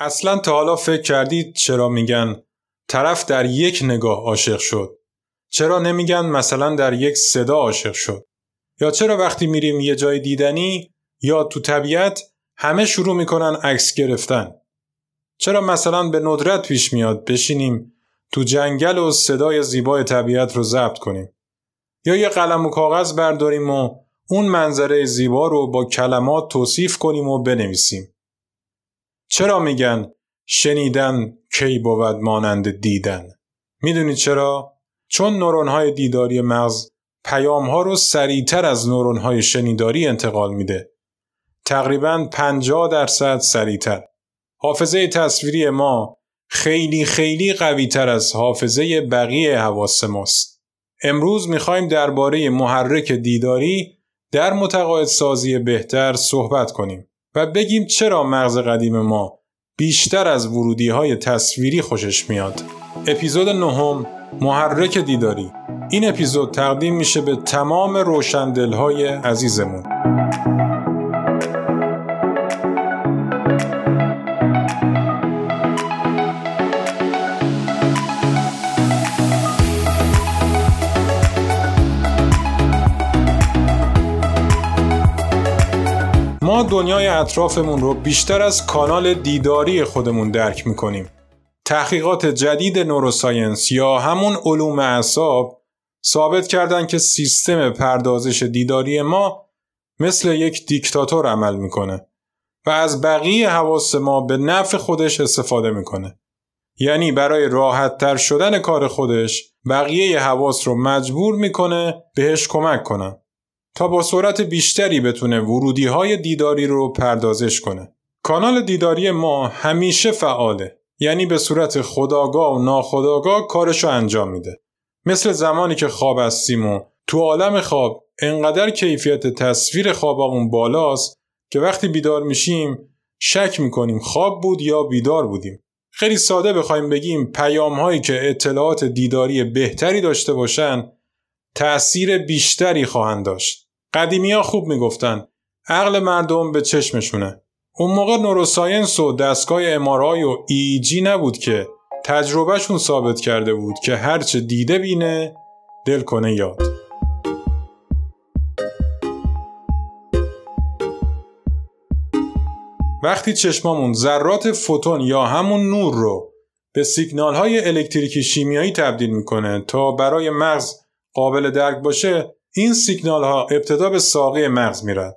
اصلا تا حالا فکر کردید چرا میگن طرف در یک نگاه عاشق شد؟ چرا نمیگن مثلا در یک صدا عاشق شد؟ یا چرا وقتی میریم یه جای دیدنی یا تو طبیعت همه شروع می‌کنن عکس گرفتن؟ چرا مثلا به ندرت پیش میاد بشینیم تو جنگل و صدای زیبای طبیعت رو ضبط کنیم؟ یا یه قلم و کاغذ برداریم و اون منظره زیبا رو با کلمات توصیف کنیم و بنویسیم؟ چرا میگن شنیدن کی بود مانند دیدن؟ می‌دونید چرا؟ چون نورون های دیداری مغز پیام ها رو سریعتر از نورون های شنیداری انتقال میده. تقریبا 50 درصد سریعتر. حافظه تصویری ما خیلی خیلی قوی تر از حافظه بقیه حواس ماست. امروز می‌خوایم درباره محرک دیداری در متقاعد سازی بهتر صحبت کنیم. و بگیم چرا مغز قدیم ما بیشتر از ورودی های تصویری خوشش میاد. اپیزود نهم محرک دیداری این اپیزود تقدیم میشه به تمام روشندل های عزیزمون. ما دنیای اطرافمون رو بیشتر از کانال دیداری خودمون درک می‌کنیم. تحقیقات جدید نوروساینس یا همون علوم اعصاب ثابت کردن که سیستم پردازش دیداری ما مثل یک دیکتاتور عمل می‌کنه و از بقیه حواس ما به نفع خودش استفاده می‌کنه. یعنی برای راحت تر شدن کار خودش بقیه حواس رو مجبور می‌کنه بهش کمک کنن. تا با سرعت بیشتری بتونه ورودی های دیداری رو پردازش کنه. کانال دیداری ما همیشه فعاله یعنی به صورت خداگاه و ناخداگاه کارشو انجام میده. مثل زمانی که خواب هستیم و تو عالم خواب انقدر کیفیت تصویر خوابمون بالاست که وقتی بیدار میشیم شک می‌کنیم خواب بود یا بیدار بودیم. خیلی ساده بخوایم بگیم پیام هایی که اطلاعات دیداری بهتری داشته باشن تأثیر بیشتری خواهند داشت. قدیمی ها خوب می‌گفتن عقل مردم به چشمشونه. اون موقع نوروساینس و دستگاه امارای و ایجی نبود که تجربهشون ثابت کرده بود که هرچه دیده بینه دل کنه یاد. وقتی چشمامون ذرات فوتون یا همون نور رو به سیگنال های الکتریکی شیمیایی تبدیل می‌کنه تا برای مغز قابل درک باشه این سیگنال ها ابتدا به ساقه مغز میرن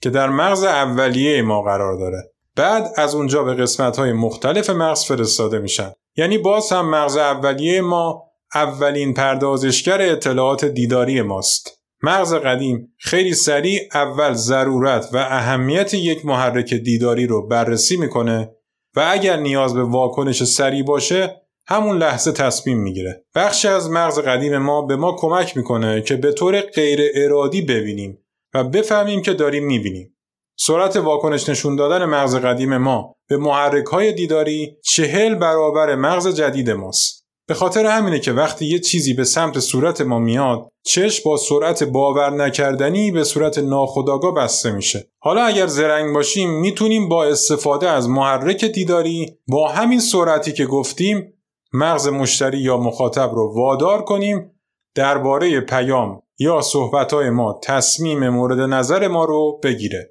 که در مغز اولیه ما قرار داره. بعد از اونجا به قسمت های مختلف مغز فرستاده میشن. یعنی باز هم مغز اولیه ما اولین پردازشگر اطلاعات دیداری ماست. مغز قدیم خیلی سریع اول ضرورت و اهمیت یک محرک دیداری رو بررسی می‌کنه و اگر نیاز به واکنش سریع باشه همون لحظه تصمیم می‌گیره. بخشی از مغز قدیم ما به ما کمک می‌کنه که به طور غیر ارادی ببینیم و بفهمیم که داریم می‌بینیم. سرعت واکنش نشون دادن مغز قدیم ما به محرک های دیداری چهل برابر مغز جدید ماست. به خاطر همینه که وقتی یه چیزی به سمت صورت ما میاد چشم با سرعت باور نکردنی به صورت ناخودآگاه بسته میشه حالا اگر زرنگ باشیم می‌تونیم با استفاده از محرک دیداری با همین سرعتی که گفتیم مغز مشتری یا مخاطب رو وادار کنیم درباره پیام یا صحبتهای ما تصمیم مورد نظر ما رو بگیره.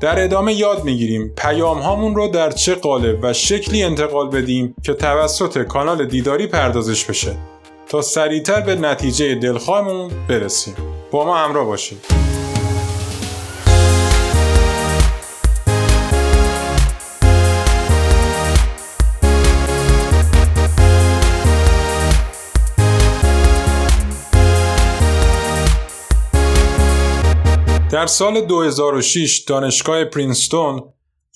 در ادامه یاد می‌گیریم پیام هامون رو در چه قالب و شکلی انتقال بدیم که توسط کانال دیداری پردازش بشه تا سریعتر به نتیجه دلخواهمون برسیم. با ما همراه باشید. در سال 2006 دانشگاه پرینستون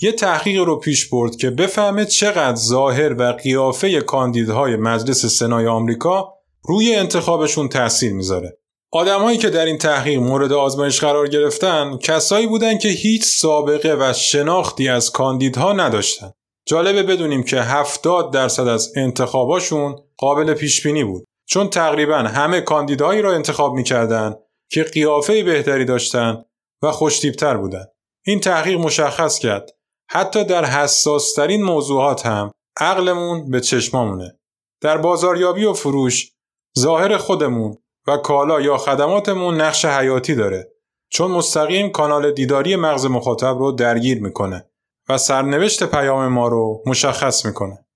یه تحقیق رو پیش برد که بفهمه چقدر ظاهر و قیافه کاندیدهای مجلس سنای آمریکا روی انتخابشون تاثیر می‌ذاره. آدمایی که در این تحقیق مورد آزمایش قرار گرفتن کسایی بودن که هیچ سابقه و شناختی از کاندیدها نداشتن. جالبه بدونیم که 70 درصد از انتخاباشون قابل پیش بینی بود چون تقریبا همه کاندیدهایی را انتخاب می‌کردن که قیافه بهتری داشتن و خوشتیبتر بودن. این تحقیق مشخص کرد حتی در حساسترین موضوعات هم عقلمون به چشمامونه. در بازاریابی و فروش ظاهر خودمون و کالا یا خدماتمون نقش حیاتی داره چون مستقیم کانال دیداری مغز مخاطب رو درگیر می‌کنه و سرنوشت پیام ما رو مشخص می‌کنه.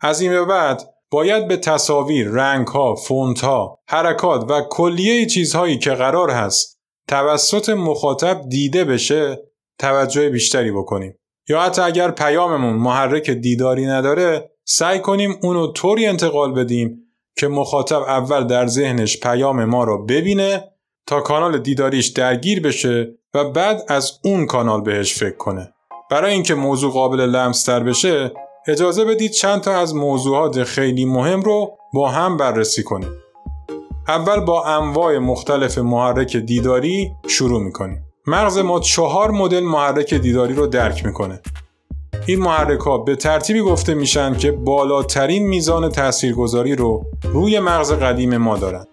از این به بعد باید به تصاویر، رنگها، فونتها، حرکات و کلیه چیزهایی که قرار هست توسط مخاطب دیده بشه توجه بیشتری بکنیم. یا حتی اگر پیاممون محرک دیداری نداره سعی کنیم اونو طوری انتقال بدیم که مخاطب اول در ذهنش پیام ما رو ببینه تا کانال دیداریش درگیر بشه و بعد از اون کانال بهش فکر کنه. برای اینکه موضوع قابل لمستر بشه اجازه بدید چند تا از موضوعات خیلی مهم رو با هم بررسی کنیم. اول با انواع مختلف محرک دیداری شروع می‌کنیم. مغز ما چهار مدل محرک دیداری رو درک می‌کنه. این محرک ها به ترتیبی گفته میشن که بالاترین میزان تاثیرگذاری رو روی مغز قدیم ما دارن.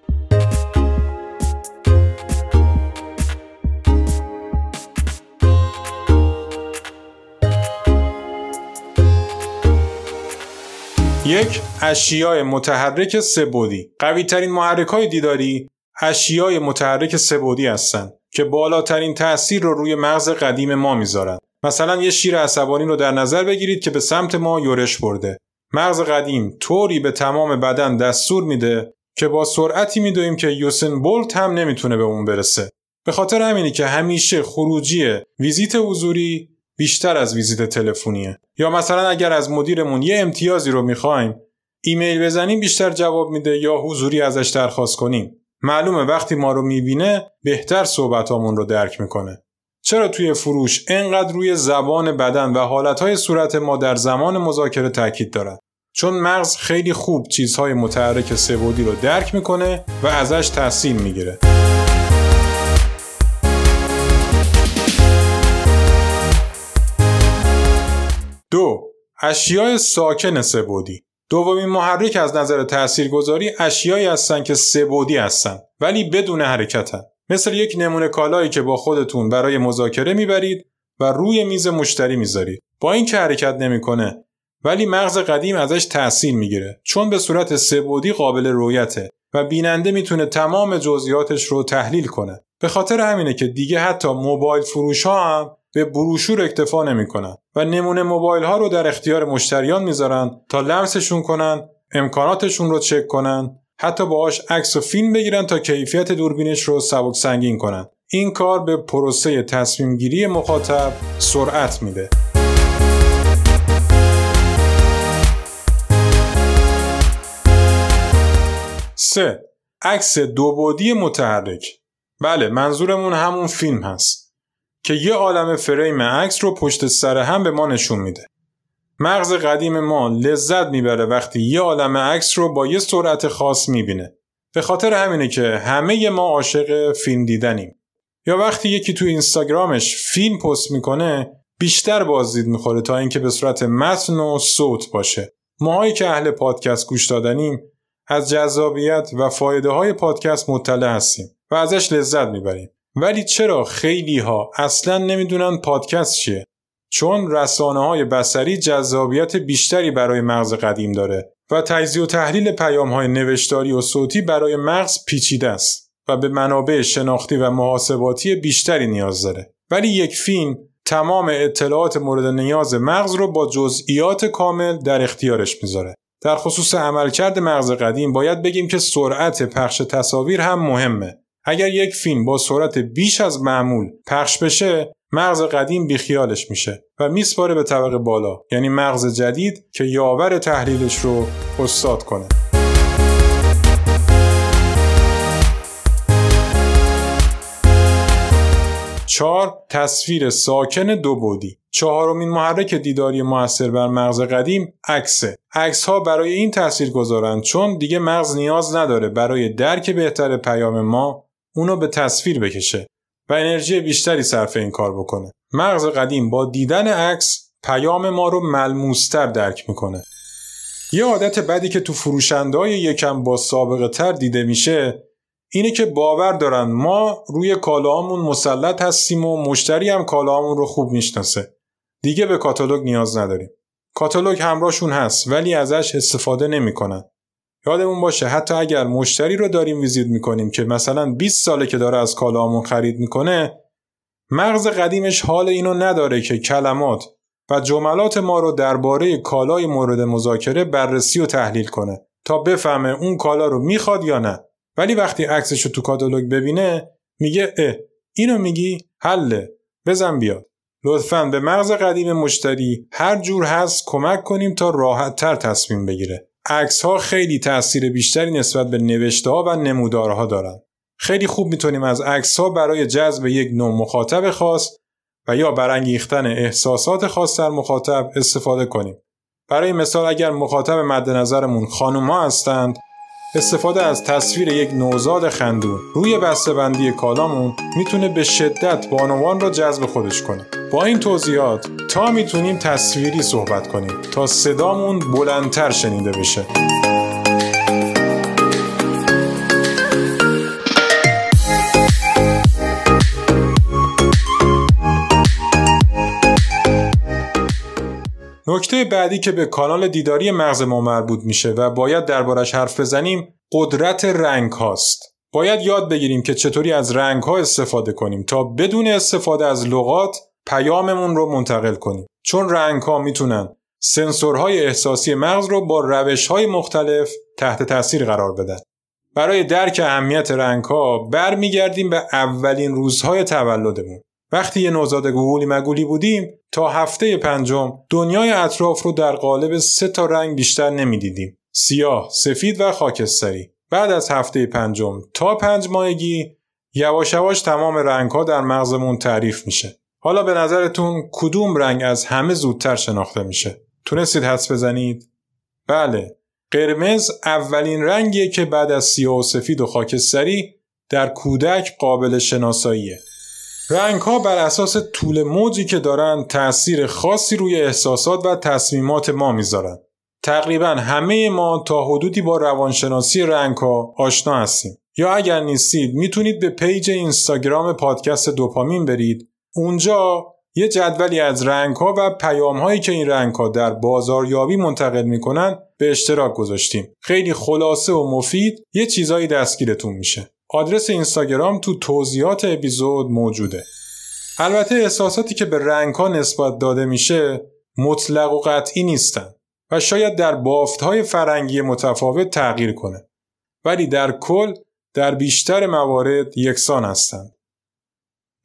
یک اشیای متحرک سبودی قوی ترین محرک های دیداری اشیای متحرک سبودی هستند که بالاترین تاثیر رو روی مغز قدیم ما می‌ذارن مثلا یه شیر عصبانی رو در نظر بگیرید که به سمت ما یورش برده. مغز قدیم طوری به تمام بدن دستور میده که با سرعتی میدویم که یوسن بولت هم نمی‌تونه به اون برسه. به خاطر همینی که همیشه خروجی ویزیت حضوری بیشتر از ویزیت تلفنیه. یا مثلا اگر از مدیرمون یه امتیازی رو می‌خوایم ایمیل بزنیم بیشتر جواب میده یا حضوری ازش درخواست کنیم. معلومه وقتی ما رو می‌بینه بهتر صحبتامون رو درک می‌کنه. چرا توی فروش انقدر روی زبان بدن و حالتهای صورت ما در زمان مذاکره تاکید دارد چون مغز خیلی خوب چیزهای متحرک سبودی رو درک می‌کنه و ازش تحصیل می‌گیره. دو اشیای ساکن سبودی. دومین محرک از نظر تاثیرگذاری اشیایی هستند که سبودی هستند ولی بدون حرکتن. مثل یک نمونه کالایی که با خودتون برای مذاکره می‌برید و روی میز مشتری می‌ذارید. با اینکه حرکت نمی‌کنه ولی مغز قدیم ازش تاثیر می‌گیره. چون به صورت سبودی قابل رویته و بیننده می‌تونه تمام جزئیاتش رو تحلیل کنه. به خاطر همینه که دیگه حتی موبایل فروش ها هم به بروشور اکتفا نمی‌کنن و نمونه موبایل ها رو در اختیار مشتریان می‌ذارن تا لمسشون کنن امکاناتشون رو چک کنن حتی باهاش عکس و فیلم بگیرن تا کیفیت دوربینش رو سبک سنگین کنن. این کار به پروسه تصمیم گیری مخاطب سرعت میده. سه عکس دو بودی متحرک. بله منظورمون همون فیلم هست. که یه عالم فریم عکس رو پشت سر هم به ما نشون میده. مغز قدیم ما لذت می‌بره وقتی یه عالم عکس رو با یه سرعت خاص می‌بینه. به خاطر همینه که همه ما عاشق فیلم دیدنیم. یا وقتی یکی تو اینستاگرامش فیلم پست می‌کنه بیشتر بازدید می‌خوره تا اینکه به صورت متن و صوت باشه. ماهایی که اهل پادکست گوش دادنیم از جذابیت و فایده های پادکست مطلع هستیم و ازش لذت می‌بریم. ولی چرا خیلی ها اصلا نمی‌دونن پادکست چیه؟ چون رسانه های بسری جذابیت بیشتری برای مغز قدیم داره و تجزیه و تحلیل پیام های نوشتاری و صوتی برای مغز پیچیده است و به منابع شناختی و محاسباتی بیشتری نیاز داره. ولی یک فیلم تمام اطلاعات مورد نیاز مغز رو با جزئیات کامل در اختیارش می‌ذاره. در خصوص عملکرد مغز قدیم باید بگیم که سرعت پخش تصاویر هم مهمه اگر یک فیلم با سرعت بیش از معمول پخش بشه مغز قدیم بیخیالش میشه و میسپاره به طبق بالا یعنی مغز جدید که یاور تحلیلش رو استاد کنه. چهار تصویر ساکن دو بودی. چهارمین محرک دیداری موثر بر مغز قدیم عکسه. عکس ها برای این تاثیر گذارند چون دیگه مغز نیاز نداره برای درک بهتر پیام ما اونو به تصویر بکشه و انرژی بیشتری صرف این کار بکنه. مغز قدیم با دیدن عکس پیام ما رو ملموستر درک می‌کنه. یه عادت بدی که تو فروشنده های یکم با سابقه تر دیده میشه اینه که باور دارن ما روی کالاهامون مسلط هستیم و مشتری هم کالاهامون رو خوب می‌شناسه. دیگه به کاتالوگ نیاز نداریم. کاتالوگ همراهشون هست ولی ازش استفاده نمی‌کنن. یادمون باشه حتی اگر مشتری رو داریم ویزیت می‌کنیم که مثلا 20 ساله که داره از کالامون خرید می‌کنه مغز قدیمش حال اینو نداره که کلمات و جملات ما رو درباره کالای مورد مذاکره بررسی و تحلیل کنه تا بفهمه اون کالا رو می‌خواد یا نه. ولی وقتی عکسش رو تو کاتالوگ ببینه میگه اه اینو میگی؟ حله. بزن بیاد. لطفا به مغز قدیم مشتری هر جور هست کمک کنیم تا راحت تر تصمیم بگیره. عکس ها خیلی تاثیر بیشتری نسبت به نوشته ها و نمودارها دارن خیلی خوب می‌تونیم از عکس ها برای جذب یک نوع مخاطب خاص و یا برانگیختن احساسات خاص در مخاطب استفاده کنیم. برای مثال اگر مخاطب مد نظرمون خانوما هستند استفاده از تصویر یک نوزاد خندون روی بسته‌بندی کالامون می‌تونه به شدت بانوان را جذب خودش کنه. با این توضیحات تا می‌تونیم تصویری صحبت کنیم تا صدامون بلندتر شنیده بشه. نکته بعدی که به کانال دیداری مغز ما مربوط میشه و باید دربارش حرف بزنیم قدرت رنگ هاست. باید یاد بگیریم که چطوری از رنگ ها استفاده کنیم تا بدون استفاده از لغات پیاممون رو منتقل کنیم. چون رنگ ها می‌تونن سنسورهای احساسی مغز رو با روش های مختلف تحت تاثیر قرار بدن. برای درک اهمیت رنگ ها برمیگردیم به اولین روزهای تولدمون. وقتی یه نوزاد گوگولی مگولی بودیم تا هفته پنجم دنیای اطراف رو در قالب سه تا رنگ بیشتر نمی‌دیدیم. سیاه، سفید و خاکستری. بعد از هفته پنجم تا پنج ماهگی یواش یواش تمام رنگ ها در مغزمون تعریف میشه. حالا به نظرتون کدوم رنگ از همه زودتر شناخته میشه؟ تونستید حدس بزنید؟ بله، قرمز اولین رنگیه که بعد از سیاه و سفید و خاکستری در کودک قابل شناساییه. رنگ ها بر اساس طول موجی که دارن تأثیر خاصی روی احساسات و تصمیمات ما می‌ذارن. تقریبا همه ما تا حدودی با روانشناسی رنگ ها آشنا هستیم. یا اگر نیستید می‌تونید به page اینستاگرام پادکست دوپامین برید. اونجا یه جدولی از رنگ ها و پیام هایی که این رنگ ها در بازاریابی منتقل می‌کنن به اشتراک گذاشتیم. خیلی خلاصه و مفید یه چیزایی دستگیرتون میشه. آدرس اینستاگرام تو توضیحات اپیزود موجوده. البته احساساتی که به رنگ ها نسبت داده میشه مطلق و قطعی نیستن و شاید در بافت های فرنگی متفاوت تغییر کنه. ولی در کل در بیشتر موارد یکسان هستند.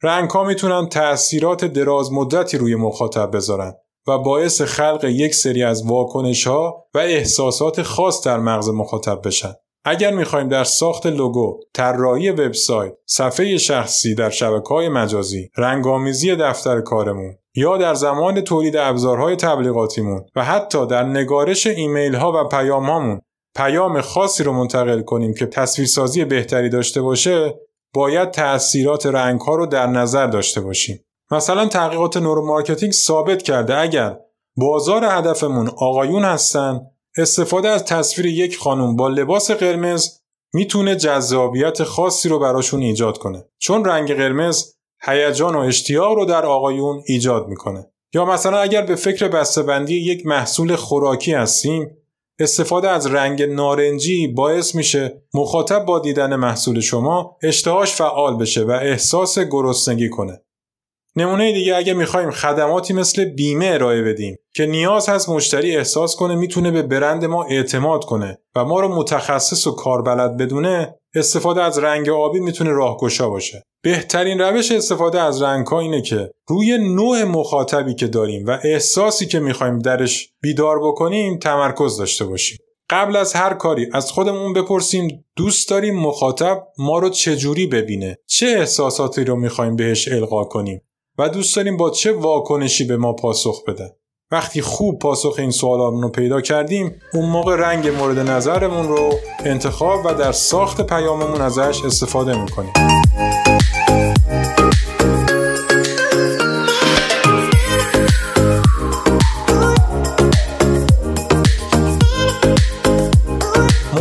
رنگ ها می‌تونن تأثیرات دراز مدتی روی مخاطب بذارن و باعث خلق یک سری از واکنش ها و احساسات خاص در مغز مخاطب بشن. اگر می‌خوایم در ساخت لوگو، طراحی وبسایت، صفحه شخصی در های مجازی، رنگ آمیزی دفتر کارمون یا در زمان تولید ابزارهای تبلیغاتیمون و حتی در نگارش ایمیل ها و پیام هامون پیام خاصی رو منتقل کنیم که تصویرسازی بهتری داشته باشه باید تأثیرات رنگ ها رو در نظر داشته باشیم. مثلا تحقیقات neuromarketing ثابت کرده اگر بازار هدفمون آقایون هستن استفاده از تصویر یک خانم با لباس قرمز می‌تونه جذابیت خاصی رو براشون ایجاد کنه. چون رنگ قرمز هیجان و اشتیاق رو در آقایون ایجاد می‌کنه. یا مثلا اگر به فکر بسته‌بندی یک محصول خوراکی هستیم استفاده از رنگ نارنجی باعث میشه مخاطب با دیدن محصول شما اشتهاش فعال بشه و احساس گرسنگی کنه. نمونه دیگه اگه می‌خوایم خدماتی مثل بیمه ارائه بدیم که نیاز هست مشتری احساس کنه می‌تونه به برند ما اعتماد کنه و ما رو متخصص و کاربلد بدونه استفاده از رنگ آبی می‌تونه راهگشا باشه. بهترین روش استفاده از رنگ ها اینه که روی نوع مخاطبی که داریم و احساسی که می‌خوایم درش بیدار بکنیم تمرکز داشته باشیم. قبل از هر کاری از خودمون بپرسیم دوست داریم مخاطب ما رو چجوری ببینه؟ چه احساساتی رو می‌خوایم بهش القا کنیم؟ و دوست داریم با چه واکنشی به ما پاسخ بده وقتی خوب پاسخ این سوالات رو پیدا کردیم اون موقع رنگ مورد نظرمون رو انتخاب و در ساخت پیاممون ازش استفاده می‌کنیم.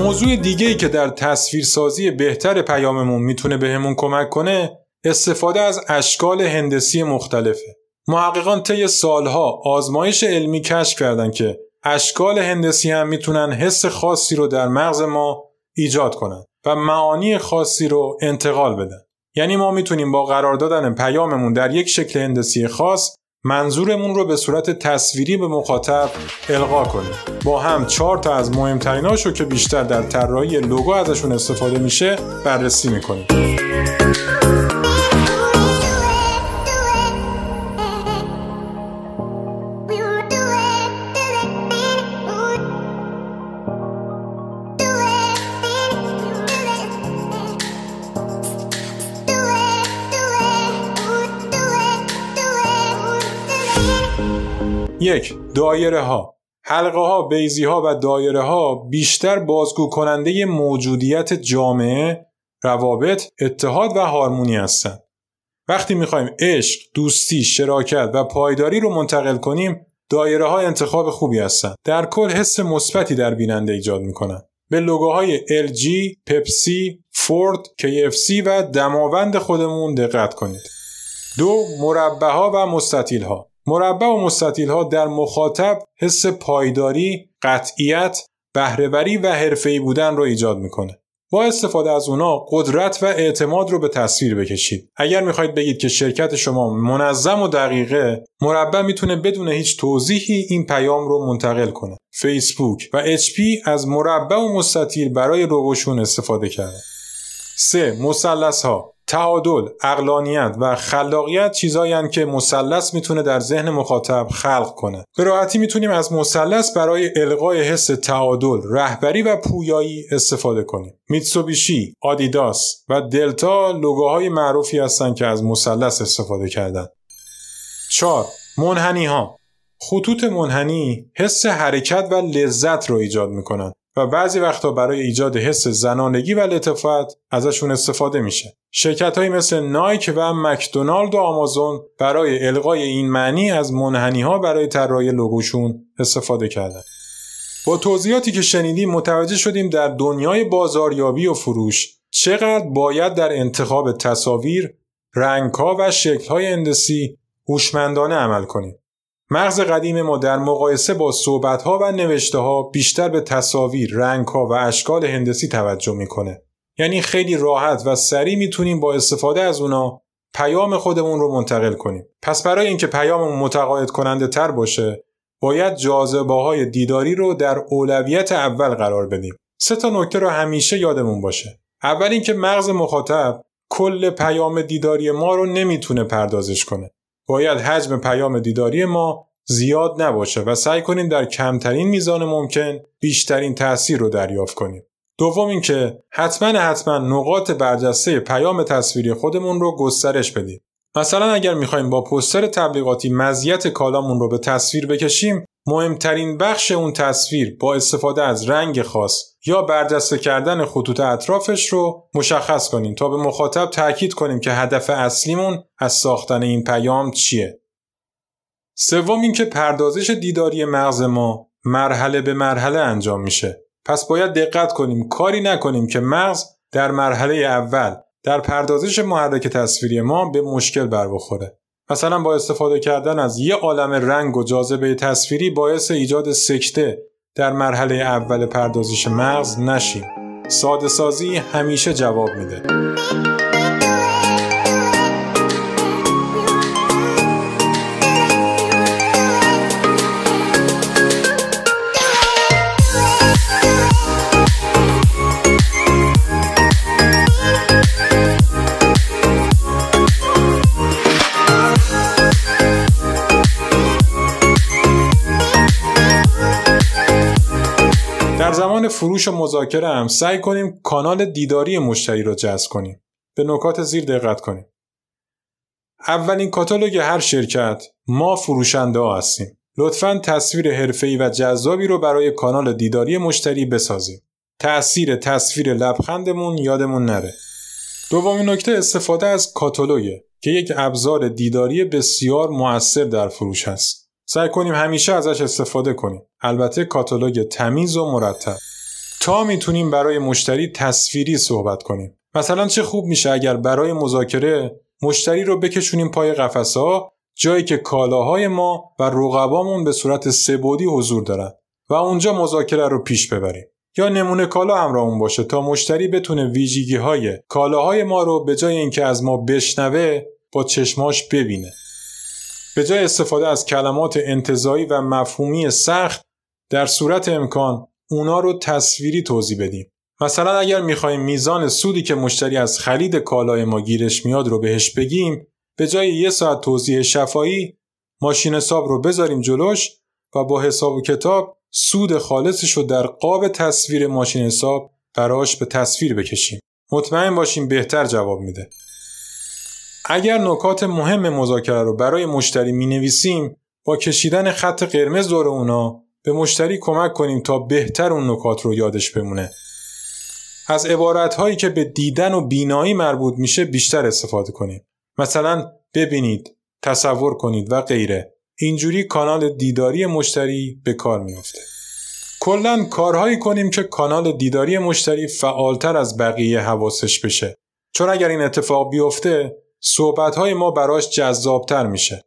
موضوع دیگه ای که در تصویرسازی بهتر پیاممون می‌تونه بهمون کمک کنه استفاده از اشکال هندسی مختلفه. محققان طی سالها آزمایش علمی کشف کردند که اشکال هندسی هم می‌تونن حس خاصی رو در مغز ما ایجاد کنند و معانی خاصی رو انتقال بدن. یعنی ما می‌تونیم با قرار دادن پیاممون در یک شکل هندسی خاص منظورمون رو به صورت تصویری به مخاطب القا کنیم با هم چهار تا از مهمتریناشو که بیشتر در طراحی لوگو ازشون استفاده میشه بررسی می‌کنیم یک دایره ها حلقه ها بیزی ها و دایره ها بیشتر بازگو کننده موجودیت جامعه روابط اتحاد و هارمونی هستند. وقتی می‌خوایم عشق دوستی شراکت و پایداری رو منتقل کنیم دایره ها انتخاب خوبی هستند. در کل حس مثبتی در بیننده ایجاد می‌کنند. به لوگوهای LG، پپسی، فورد، KFC و دماوند خودمون دقت کنید. دو مربع ها و مستطیل ها مربع و مستطیل ها در مخاطب حس پایداری، قطعیت، بهرهوری و حرفه‌ای بودن رو ایجاد می‌کنه. با استفاده از اونا قدرت و اعتماد رو به تصویر بکشید. اگر می‌خواید بگید که شرکت شما منظم و دقیقه، مربع می‌تونه بدون هیچ توضیحی این پیام رو منتقل کنه. فیسبوک و HP از مربع و مستطیل برای لوگوشون استفاده کرده. 3. مثلث ها تعادل، اقلانیت و خلاقیت چیزایی که مثلث می‌تونه در ذهن مخاطب خلق کنه. به راحتی می‌تونیم از مثلث برای القای حس تعادل، رهبری و پویایی استفاده کنیم. میتسوبیشی، آدیداس و دلتا لوگوهای معروفی هستند که از مثلث استفاده کردن. 4. منحنی ها خطوط منحنی حس حرکت و لذت رو ایجاد می‌کنن و بعضی وقتا برای ایجاد حس زنانگی و لطفت ازشون استفاده میشه. شرکت های مثل نایک و مکدونالد و آمازون برای القای این معنی از منحنی ها برای طراحی لوگوشون استفاده کردن. با توضیحاتی که شنیدیم متوجه شدیم در دنیای بازاریابی و فروش چقدر باید در انتخاب تصاویر، رنگها و شکلهای اندسی هوشمندانه عمل کنیم. مغز قدیم ما در مقایسه با صحبتها و نوشته ها بیشتر به تصاویر، رنگها و اشکال هندسی توجه می‌کنه. یعنی خیلی راحت و سریع می‌تونیم با استفاده از اونا پیام خودمون رو منتقل کنیم. پس برای اینکه پیاممون متقاعد کننده تر باشه، باید جاذبه های دیداری رو در اولویت اول قرار بدیم. سه تا نکته رو همیشه یادمون باشه. اول اینکه مغز مخاطب کل پیام دیداری ما رو نمی‌تونه پردازش کنه. باید حجم پیام دیداری ما زیاد نباشه و سعی کنیم در کمترین میزان ممکن بیشترین تاثیر رو دریافت کنیم. دوم اینکه حتما حتما نقاط برجسته پیام تصویری خودمون رو گسترش بدیم. مثلا اگر می‌خوایم با پستر تبلیغاتی مزیت کالامون رو به تصویر بکشیم مهمترین بخش اون تصویر با استفاده از رنگ خاص یا برجسته کردن خطوط اطرافش رو مشخص کنیم تا به مخاطب تاکید کنیم که هدف اصلیمون از ساختن این پیام چیه. سوم اینکه پردازش دیداری مغز ما مرحله به مرحله انجام میشه. پس باید دقت کنیم کاری نکنیم که مغز در مرحله اول در پردازش محرک تصویری ما به مشکل بر بخوره. مثلا با استفاده کردن از یه عالم رنگ و جاذبه تصویری باعث ایجاد سکته در مرحله اول پردازش مغز نشیم. ساده سازی همیشه جواب میده. فروش و مذاکره هم سعی کنیم کانال دیداری مشتری را جذب کنیم. به نکات زیر دقت کنیم. اولین کاتالوگ هر شرکت ما فروشنده ها هستیم. لطفا تصویر حرفه‌ای و جذابی رو برای کانال دیداری مشتری بسازیم. تأثیر تصویر لبخندمون یادمون نره. دومین نکته استفاده از کاتالوگه که یک ابزار دیداری بسیار موثر در فروش است. سعی کنیم همیشه ازش استفاده کنیم. البته کاتالوگ تمیز و مرتب. تا می‌تونیم برای مشتری تصویری صحبت کنیم. مثلا چه خوب میشه اگر برای مذاکره مشتری رو بکشونیم پای قفسه جایی که کالاهای ما و رقبامون به صورت سبودی حضور دارن و اونجا مذاکره رو پیش ببریم. یا نمونه کالا همراهمون باشه تا مشتری بتونه ویژگی های کالاهای ما رو به جای اینکه از ما بشنوه با چشماش ببینه. به جای استفاده از کلمات انتظایی و مفهومی سخت در صورت امکان اونا رو تصویری توضیح بدیم مثلا اگر می‌خوایم میزان سودی که مشتری از خرید کالای ما گیرش میاد رو بهش بگیم به جای یه ساعت توضیح شفایی ماشین حساب رو بذاریم جلوش و با حساب و کتاب سود خالصش رو در قاب تصویر ماشین حساب براش به تصویر بکشیم. مطمئن باشیم بهتر جواب میده. اگر نکات مهم مذاکره رو برای مشتری می نویسیم با کشیدن خط قرمز دور اونا به مشتری کمک کنیم تا بهتر اون نکات رو یادش بمونه. از عبارت هایی که به دیدن و بینایی مربوط میشه بیشتر استفاده کنیم. مثلا ببینید، تصور کنید و غیره. اینجوری کانال دیداری مشتری به کار میافته. کلا کارهایی کنیم که کانال دیداری مشتری فعالتر از بقیه حواسش بشه. چون اگر این اتفاق بیفته صحبتهای ما براش جذابتر میشه.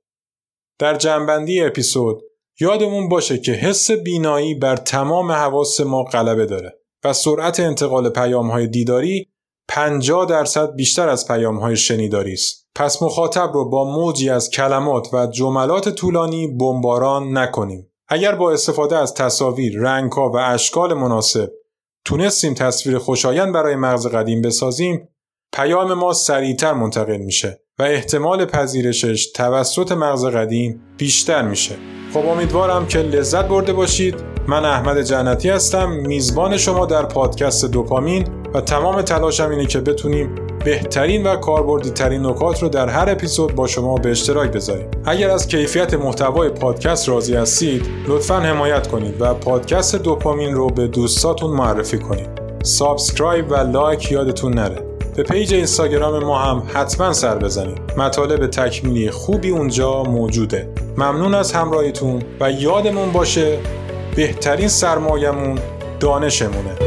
در جنبندی اپیزود یادمون باشه که حس بینایی بر تمام حواس ما غلبه داره و سرعت انتقال پیام های دیداری 50 درصد بیشتر از پیام های شنیداری است. پس مخاطب رو با موجی از کلمات و جملات طولانی بمباران نکنیم. اگر با استفاده از تصاویر، رنگها و اشکال مناسب تونستیم تصویر خوشایند برای مغز قدیم بسازیم، پیام ما سریعتر منتقل میشه و احتمال پذیرشش توسط مغز قدیم بیشتر میشه. خب امیدوارم که لذت برده باشید. من احمد جنتی هستم، میزبان شما در پادکست دوپامین و تمام تلاشم اینه که بتونیم بهترین و کاربردی ترین نکات رو در هر اپیزود با شما به اشتراک بذاریم. اگر از کیفیت محتوای پادکست راضی هستید، لطفا حمایت کنید و پادکست دوپامین رو به دوستاتون معرفی کنید. subscribe و like یادتون نره. به page اینستاگرام ما هم حتما سر بزنید. مطالب تکمیلی خوبی اونجا موجوده. ممنون از همراهیتون و یادمون باشه بهترین سرمایمون دانشمونه.